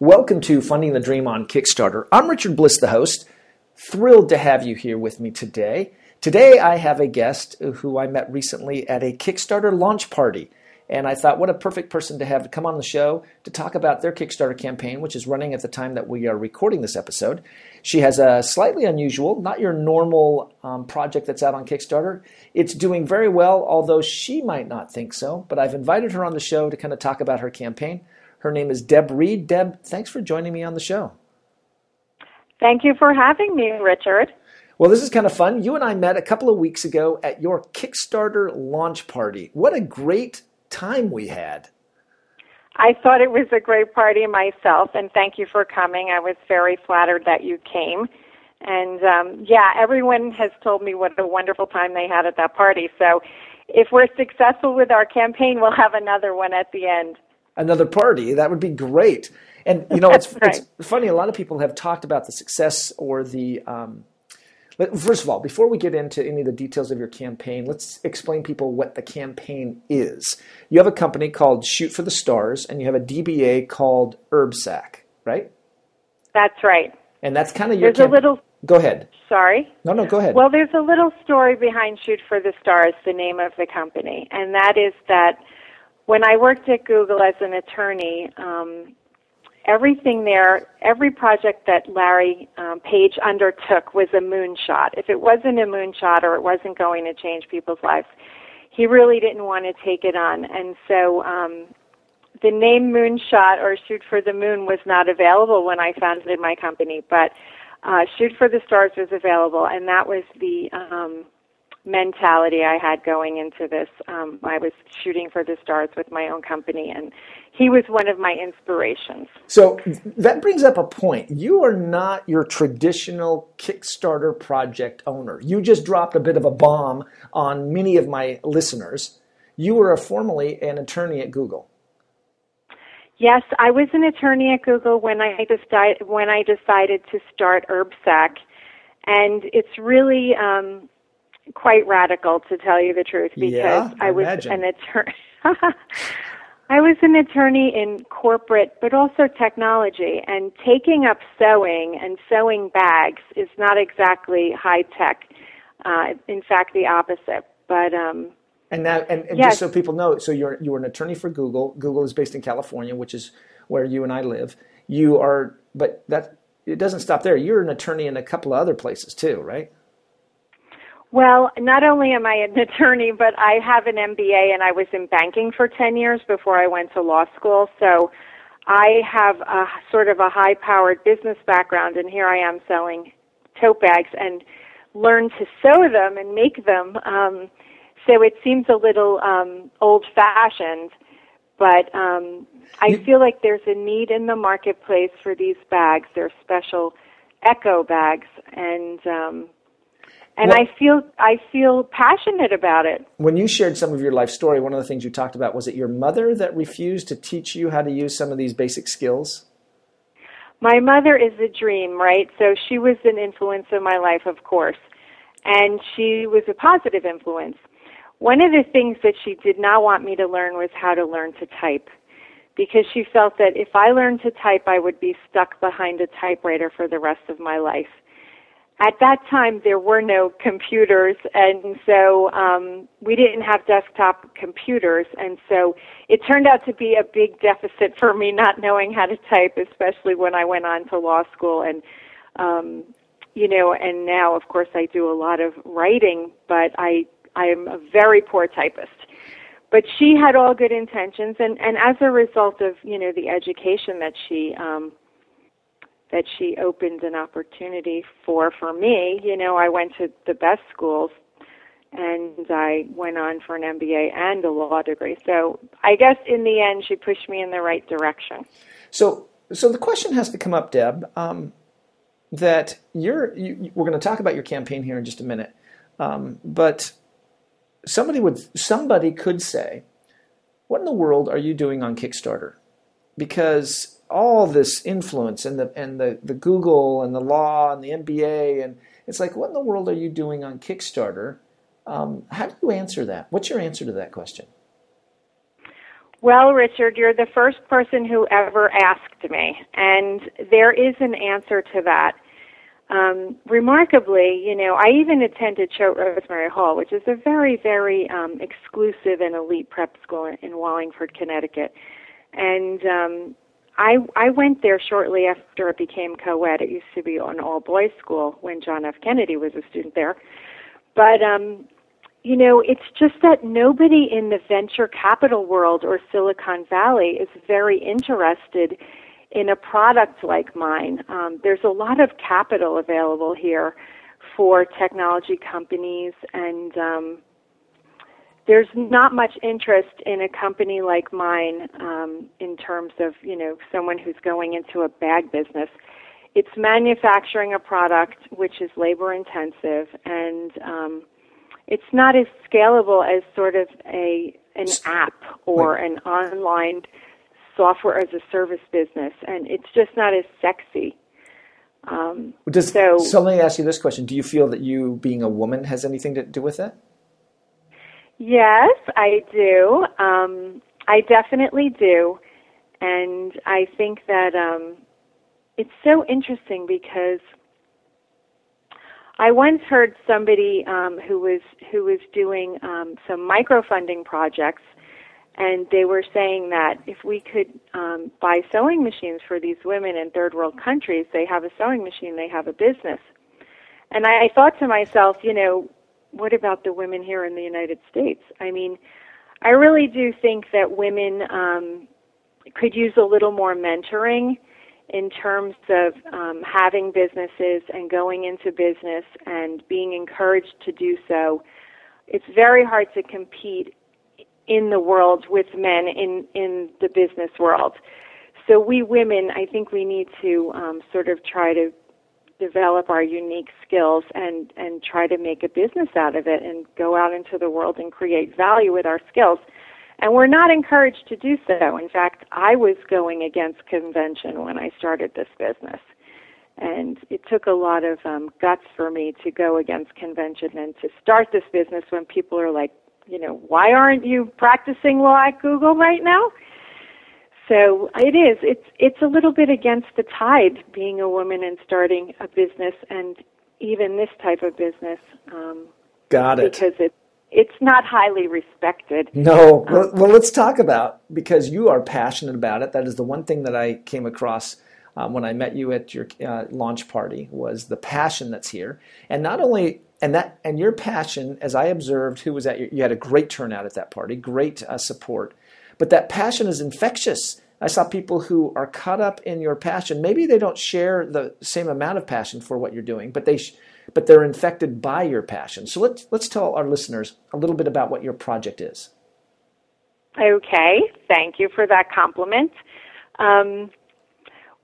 Welcome to Funding the Dream on Kickstarter. I'm Richard Bliss, the host. Thrilled to have you here with me today. Today, I have a guest who I met recently at a Kickstarter launch party. And I thought, what a perfect person to have to come on the show to talk about their Kickstarter campaign, which is running at the time that we are recording this episode. She has a slightly unusual, not your normal um, project that's out on Kickstarter. It's doing very well, although she might not think so. But I've invited her on the show to kind of talk about her campaign. Her name is Deb Reed. Deb, thanks for joining me on the show. Thank you for having me, Richard. Well, this is kind of fun. You and I met a couple of weeks ago at your Kickstarter launch party. What a great time we had. I thought it was a great party myself, and thank you for coming. I was very flattered that you came. And um, yeah, everyone has told me what a wonderful time they had at that party. So if we're successful with our campaign, we'll have another one at the end. Another party, that would be great. And you know, it's, right. it's funny. A lot of people have talked about the success or the um, First of all, before we get into any of the details of your campaign, let's explain people what the campaign is. You have a company called Shoot for the Stars, and you have a DBA called HerbSack, right? That's right. And that's kind of your. There's camp- a little. Go ahead. Sorry. No, no, go ahead. Well, there's a little story behind Shoot for the Stars, the name of the company, and that is that when I worked at Google as an attorney, um, everything there, every project that Larry um, Page undertook was a moonshot. If it wasn't a moonshot or it wasn't going to change people's lives, he really didn't want to take it on. And so um, the name Moonshot or Shoot for the Moon was not available when I founded my company, but uh, Shoot for the Stars was available, and that was the um, mentality I had going into this. Um, I was shooting for the stars with my own company, and he was one of my inspirations. So that brings up a point. You are not your traditional Kickstarter project owner. You just dropped a bit of a bomb on many of my listeners. You were a, formerly an attorney at Google. Yes, I was an attorney at Google when I decided when I decided to start HerbSack, and it's really um, quite radical to tell you the truth because yeah, I, I was an attorney. I was an attorney in corporate, but also technology, and taking up sewing and sewing bags is not exactly high tech. Uh, in fact, the opposite. But um, and now, and, and yes. just so people know, so you're you're an attorney for Google. Google is based in California, which is where you and I live. You are, but that it doesn't stop there. You're an attorney in a couple of other places too, right? Well, not only am I an attorney, but I have an MBA and I was in banking for 10 years before I went to law school. So I have a sort of a high powered business background and here I am selling tote bags and learn to sew them and make them. Um, so it seems a little um, old fashioned, but um, I feel like there's a need in the marketplace for these bags. They're special eco bags and um, and well, I feel I feel passionate about it. When you shared some of your life story, one of the things you talked about was it your mother that refused to teach you how to use some of these basic skills? My mother is a dream, right? So she was an influence in my life, of course, and she was a positive influence. One of the things that she did not want me to learn was how to learn to type because she felt that if I learned to type, I would be stuck behind a typewriter for the rest of my life at that time there were no computers and so um, we didn't have desktop computers and so it turned out to be a big deficit for me not knowing how to type especially when i went on to law school and um, you know and now of course i do a lot of writing but i i am a very poor typist. But she had all good intentions and and as a result of you know the education that she um that she opened an opportunity for for me. You know, I went to the best schools and I went on for an MBA and a law degree. So I guess in the end, she pushed me in the right direction. So, so the question has to come up, Deb, um, that you're. You, we're going to talk about your campaign here in just a minute, um, but somebody would somebody could say, "What in the world are you doing on Kickstarter?" Because all this influence and the and the, the Google and the law and the MBA and it's like what in the world are you doing on Kickstarter? Um, how do you answer that? What's your answer to that question? Well, Richard, you're the first person who ever asked me, and there is an answer to that. Um, remarkably, you know, I even attended Choate Rosemary Hall, which is a very, very um, exclusive and elite prep school in Wallingford, Connecticut. And um, I I went there shortly after it became co-ed. It used to be an all-boys school when John F. Kennedy was a student there. But um, you know, it's just that nobody in the venture capital world or Silicon Valley is very interested in a product like mine. Um, there's a lot of capital available here for technology companies, and um, there's not much interest in a company like mine um, in terms of you know someone who's going into a bag business. It's manufacturing a product which is labor intensive, and um, it's not as scalable as sort of a an app or an online software as a service business, and it's just not as sexy. Um, Does, so, so let me ask you this question: Do you feel that you, being a woman, has anything to do with that? Yes, I do. Um, I definitely do, and I think that um, it's so interesting because I once heard somebody um, who was who was doing um, some microfunding projects and they were saying that if we could um, buy sewing machines for these women in third world countries, they have a sewing machine, they have a business. And I, I thought to myself, you know, what about the women here in the United States? I mean, I really do think that women um, could use a little more mentoring in terms of um, having businesses and going into business and being encouraged to do so. It's very hard to compete in the world with men in in the business world. So we women, I think we need to um, sort of try to develop our unique skills and and try to make a business out of it and go out into the world and create value with our skills. And we're not encouraged to do so. In fact, I was going against convention when I started this business. And it took a lot of um, guts for me to go against convention and to start this business when people are like, you know, why aren't you practicing law at Google right now? So it is. It's it's a little bit against the tide being a woman and starting a business, and even this type of business. Um, Got it. Because it it's not highly respected. No. Um, well, well, let's talk about because you are passionate about it. That is the one thing that I came across um, when I met you at your uh, launch party was the passion that's here, and not only and that and your passion, as I observed, who was at your, you had a great turnout at that party, great uh, support, but that passion is infectious. I saw people who are caught up in your passion. Maybe they don't share the same amount of passion for what you're doing, but they but they're infected by your passion. So let's let's tell our listeners a little bit about what your project is. Okay, thank you for that compliment. Um,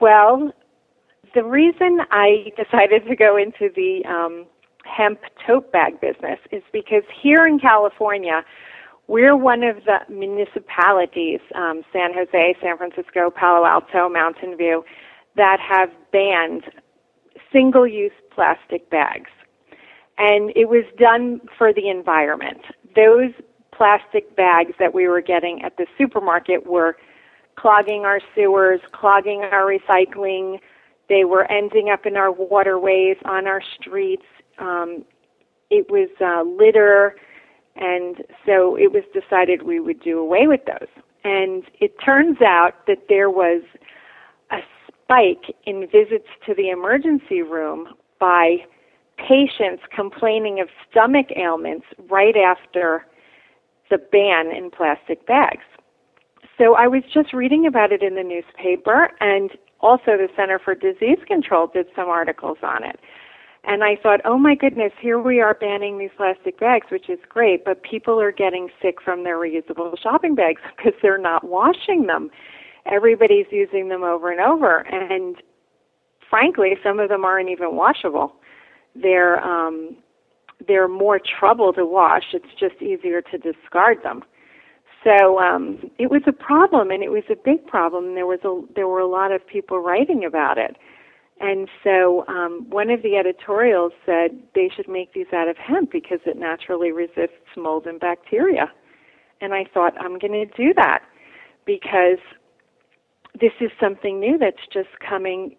well, the reason I decided to go into the um, hemp tote bag business is because here in California, we're one of the municipalities, um, San Jose, San Francisco, Palo Alto, Mountain View, that have banned single use plastic bags. And it was done for the environment. Those plastic bags that we were getting at the supermarket were clogging our sewers, clogging our recycling. They were ending up in our waterways, on our streets, um, it was uh, litter, and so it was decided we would do away with those. And it turns out that there was a spike in visits to the emergency room by patients complaining of stomach ailments right after the ban in plastic bags. So I was just reading about it in the newspaper, and also the Center for Disease Control did some articles on it. And I thought, oh my goodness, here we are banning these plastic bags, which is great, but people are getting sick from their reusable shopping bags because they're not washing them. Everybody's using them over and over, and frankly, some of them aren't even washable. They're um, they're more trouble to wash. It's just easier to discard them. So um, it was a problem, and it was a big problem. There was a there were a lot of people writing about it. And so um, one of the editorials said they should make these out of hemp because it naturally resists mold and bacteria. And I thought, I'm going to do that. because this is something new that's just coming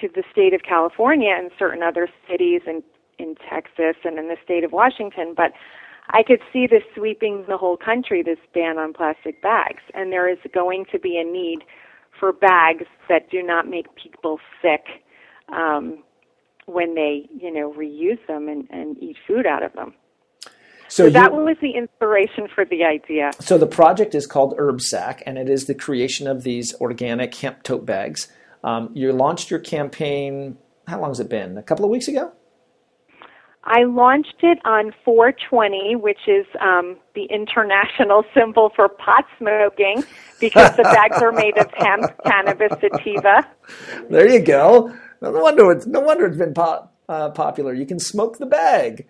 to the state of California and certain other cities and in Texas and in the state of Washington, but I could see this sweeping the whole country, this ban on plastic bags. And there is going to be a need for bags that do not make people sick um, when they, you know, reuse them and, and eat food out of them. So, so you, that was the inspiration for the idea. So the project is called Herb Sack, and it is the creation of these organic hemp tote bags. Um, you launched your campaign. How long has it been? A couple of weeks ago. I launched it on 420, which is um, the international symbol for pot smoking, because the bags are made of hemp, cannabis, sativa. There you go. No wonder it's no wonder it's been pop, uh, popular. You can smoke the bag.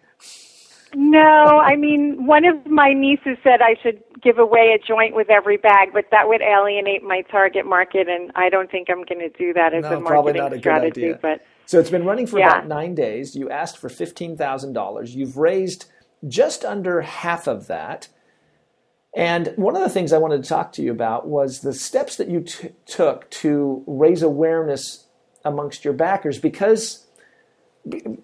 No, I mean one of my nieces said I should give away a joint with every bag, but that would alienate my target market, and I don't think I'm going to do that as no, a marketing a strategy. But so it's been running for yeah. about nine days. You asked for $15,000. You've raised just under half of that. And one of the things I wanted to talk to you about was the steps that you t- took to raise awareness amongst your backers because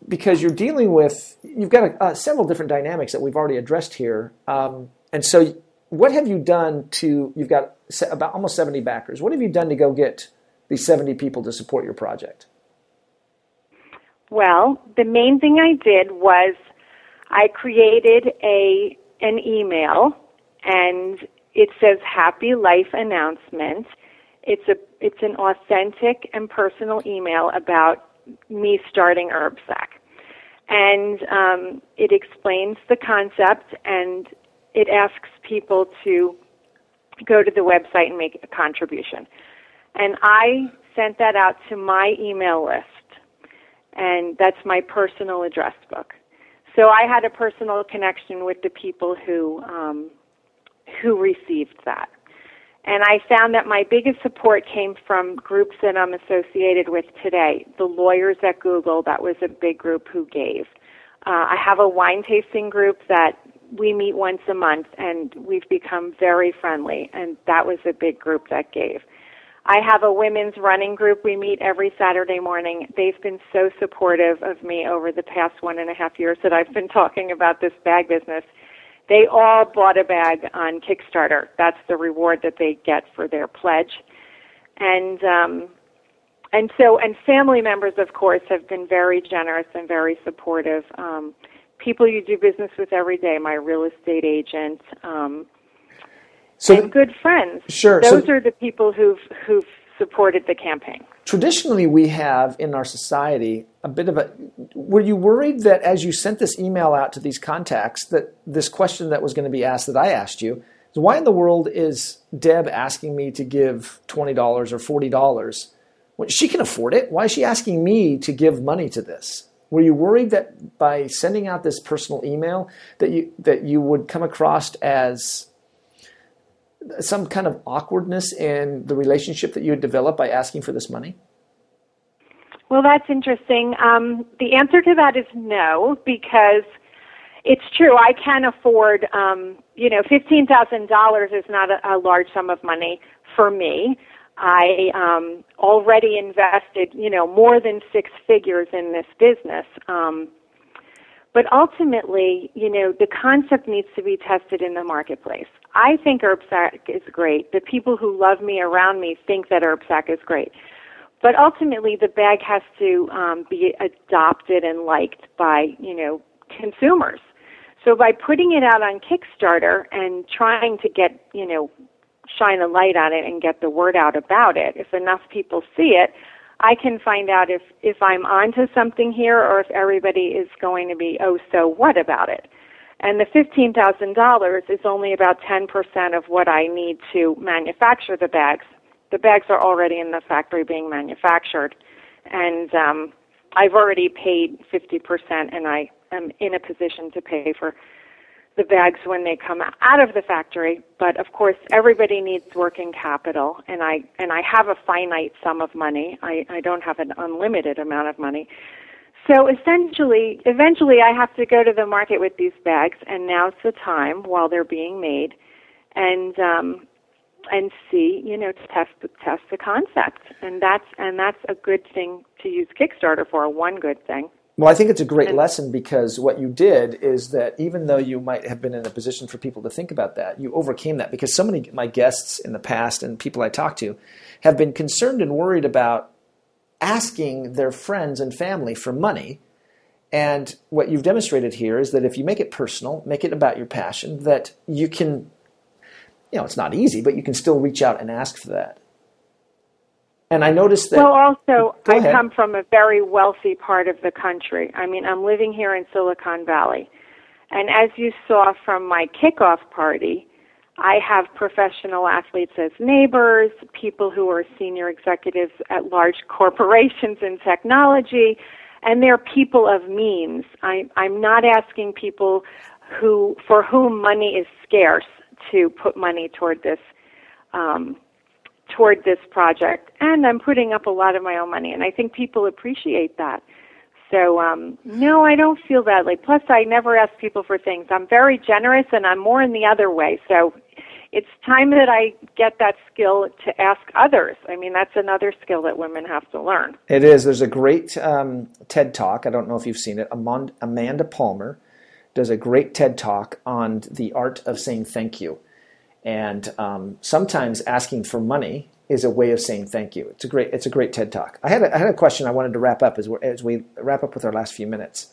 because you're dealing with you've got a, uh, several different dynamics that we've already addressed here um, and so what have you done to you've got about almost 70 backers what have you done to go get these 70 people to support your project well, the main thing I did was I created a an email and it says happy life announcement. It's a it's an authentic and personal email about me starting HerbSack. And um, it explains the concept and it asks people to go to the website and make a contribution. And I sent that out to my email list and that's my personal address book. So I had a personal connection with the people who um, who received that. And I found that my biggest support came from groups that I'm associated with today. The lawyers at Google, that was a big group who gave. Uh, I have a wine tasting group that we meet once a month and we've become very friendly, and that was a big group that gave. I have a women's running group. We meet every Saturday morning. They've been so supportive of me over the past one and a half years that I've been talking about this bag business. They all bought a bag on Kickstarter. That's the reward that they get for their pledge. And um and so and family members of course have been very generous and very supportive. Um people you do business with every day, my real estate agent, um so and good friends. Sure. Those so, are the people who've who've supported the campaign. Traditionally, we have in our society a bit of a. Were you worried that as you sent this email out to these contacts, that this question that was going to be asked that I asked you is why in the world is Deb asking me to give twenty dollars or forty dollars? When she can afford it. Why is she asking me to give money to this? Were you worried that by sending out this personal email that you that you would come across as some kind of awkwardness in the relationship that you had developed by asking for this money? Well, that's interesting. Um, the answer to that is no, because it's true. I can afford, um, you know, fifteen thousand dollars is not a, a large sum of money for me. I um, already invested, you know, more than six figures in this business. Um, but ultimately, you know, the concept needs to be tested in the marketplace. I think HerbSack is great. The people who love me around me think that HerbSack is great. But ultimately, the bag has to um, be adopted and liked by, you know, consumers. So by putting it out on Kickstarter and trying to get, you know, shine a light on it and get the word out about it, if enough people see it, I can find out if if I'm onto something here or if everybody is going to be oh so what about it. And the $15,000 is only about 10% of what I need to manufacture the bags. The bags are already in the factory being manufactured. And um, I've already paid 50% and I am in a position to pay for the bags when they come out of the factory. But of course, everybody needs working capital, and I and I have a finite sum of money. I, I don't have an unlimited amount of money. So essentially, eventually, I have to go to the market with these bags, and now's the time while they're being made. And um, and see, you know, to test test the concept, and that's and that's a good thing to use Kickstarter for. One good thing. Well, I think it's a great lesson because what you did is that even though you might have been in a position for people to think about that, you overcame that because so many of my guests in the past and people I talk to have been concerned and worried about asking their friends and family for money. And what you've demonstrated here is that if you make it personal, make it about your passion, that you can, you know, it's not easy, but you can still reach out and ask for that. And I noticed that. Well, also, I come from a very wealthy part of the country. I mean, I'm living here in Silicon Valley. And as you saw from my kickoff party, I have professional athletes as neighbors, people who are senior executives at large corporations in technology, and they're people of means. I, I'm not asking people who, for whom money is scarce to put money toward this um, toward this project, and I'm putting up a lot of my own money, and I think people appreciate that. So um, no, I don't feel badly. Plus, I never ask people for things. I'm very generous, and I'm more in the other way. So it's time that I get that skill to ask others. I mean, that's another skill that women have to learn. It is. There's a great um, TED talk. I don't know if you've seen it. Amanda Palmer does a great TED talk on the art of saying thank you. And um, sometimes asking for money is a way of saying thank you. It's a great. It's a great TED talk. I had a, I had a question I wanted to wrap up as, we as we wrap up with our last few minutes.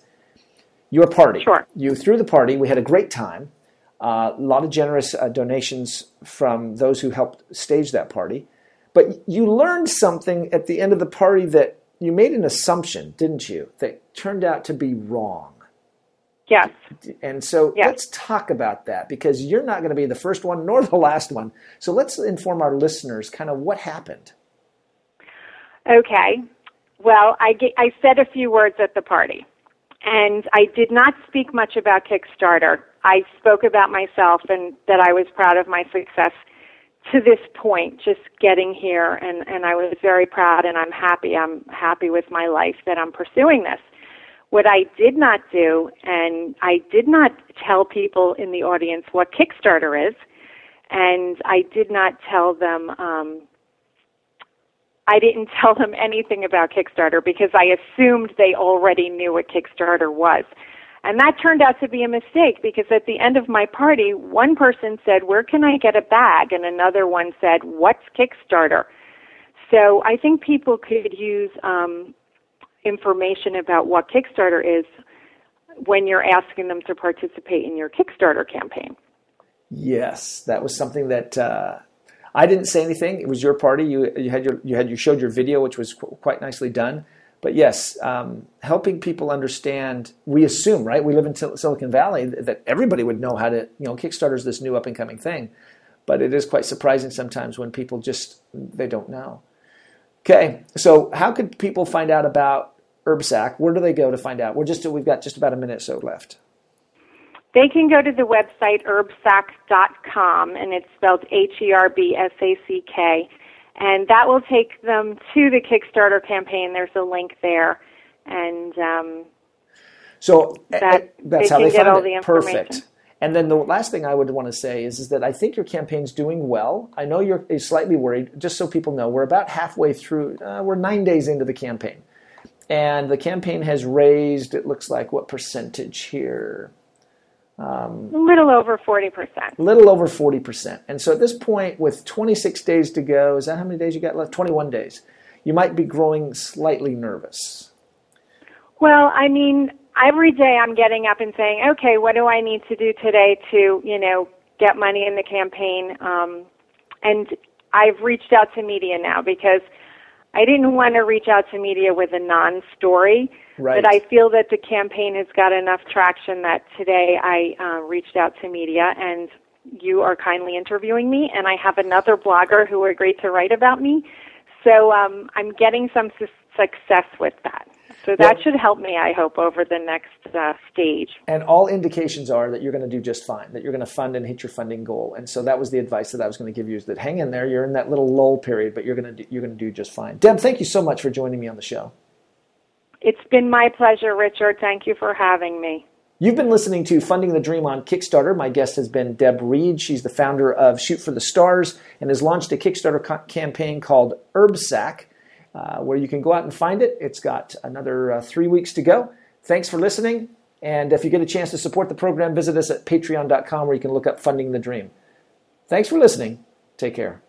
Your party. Sure. You threw the party. We had a great time. Uh, a lot of generous uh, donations from those who helped stage that party. But you learned something at the end of the party that you made an assumption, didn't you, that turned out to be wrong. Yes. And so Yes. let's talk about that because you're not going to be the first one nor the last one. So let's inform our listeners kind of what happened. Okay. Well, I, ge- I said a few words at the party, and I did not speak much about Kickstarter. I spoke about myself and that I was proud of my success to this point, just getting here, and, and I was very proud, and I'm happy. I'm happy with my life that I'm pursuing this. What I did not do, and I did not tell people in the audience what Kickstarter is, and I did not tell them um, I didn't tell them anything about Kickstarter because I assumed they already knew what Kickstarter was. And that turned out to be a mistake because at the end of my party, one person said, Where can I get a bag? And another one said, What's Kickstarter? So I think people could use um, information about what Kickstarter is when you're asking them to participate in your Kickstarter campaign. Yes, that was something that uh, I didn't say anything. It was your party. You you had your you had you showed your video, which was qu- quite nicely done. But yes, um, helping people understand. We assume, right? We live in Sil- Silicon Valley that everybody would know how to. You know, Kickstarter is this new up and coming thing, but it is quite surprising sometimes when people just they don't know. Okay, so how could people find out about HerbSack? Where do they go to find out? We're just we've got just about a minute or so left. They can go to the website herbsack.com, and it's spelled H E R B S A C K, and that will take them to the Kickstarter campaign. There's a link there, and um, So That- that's they how they get all it. the information. Perfect. And then the last thing I would want to say is, is that I think your campaign's doing well. I know you're slightly worried. Just so people know, we're about halfway through. Uh, we're nine days into the campaign, and the campaign has raised. It looks like what percentage here? a little over 40%. A little over forty percent. And so at this point, with 26 days to go, is that how many days you got left? 21 days. You might be growing slightly nervous. Well, I mean, every day I'm getting up and saying, okay, what do I need to do today to, you know, get money in the campaign? Um, and I've reached out to media now because I didn't want to reach out to media with a non-story. Right. But I feel that the campaign has got enough traction that today I uh, reached out to media and you are kindly interviewing me, and I have another blogger who agreed to write about me. So um, I'm getting some su- success with that. So that should help me, I hope, over the next uh, stage. And all indications are that you're going to do just fine, that you're going to fund and hit your funding goal. And so that was the advice that I was going to give you: is that hang in there. You're in that little lull period, but you're going to do, you're going to do just fine. Deb, thank you so much for joining me on the show. It's been my pleasure, Richard. Thank you for having me. You've been listening to Funding the Dream on Kickstarter. My guest has been Deb Reed. She's the founder of Shoot for the Stars and has launched a Kickstarter co- campaign called Herbsack, uh, where you can go out and find it. It's got another uh, three weeks to go. Thanks for listening. And if you get a chance to support the program, visit us at patreon.com where you can look up Funding the Dream. Thanks for listening. Take care.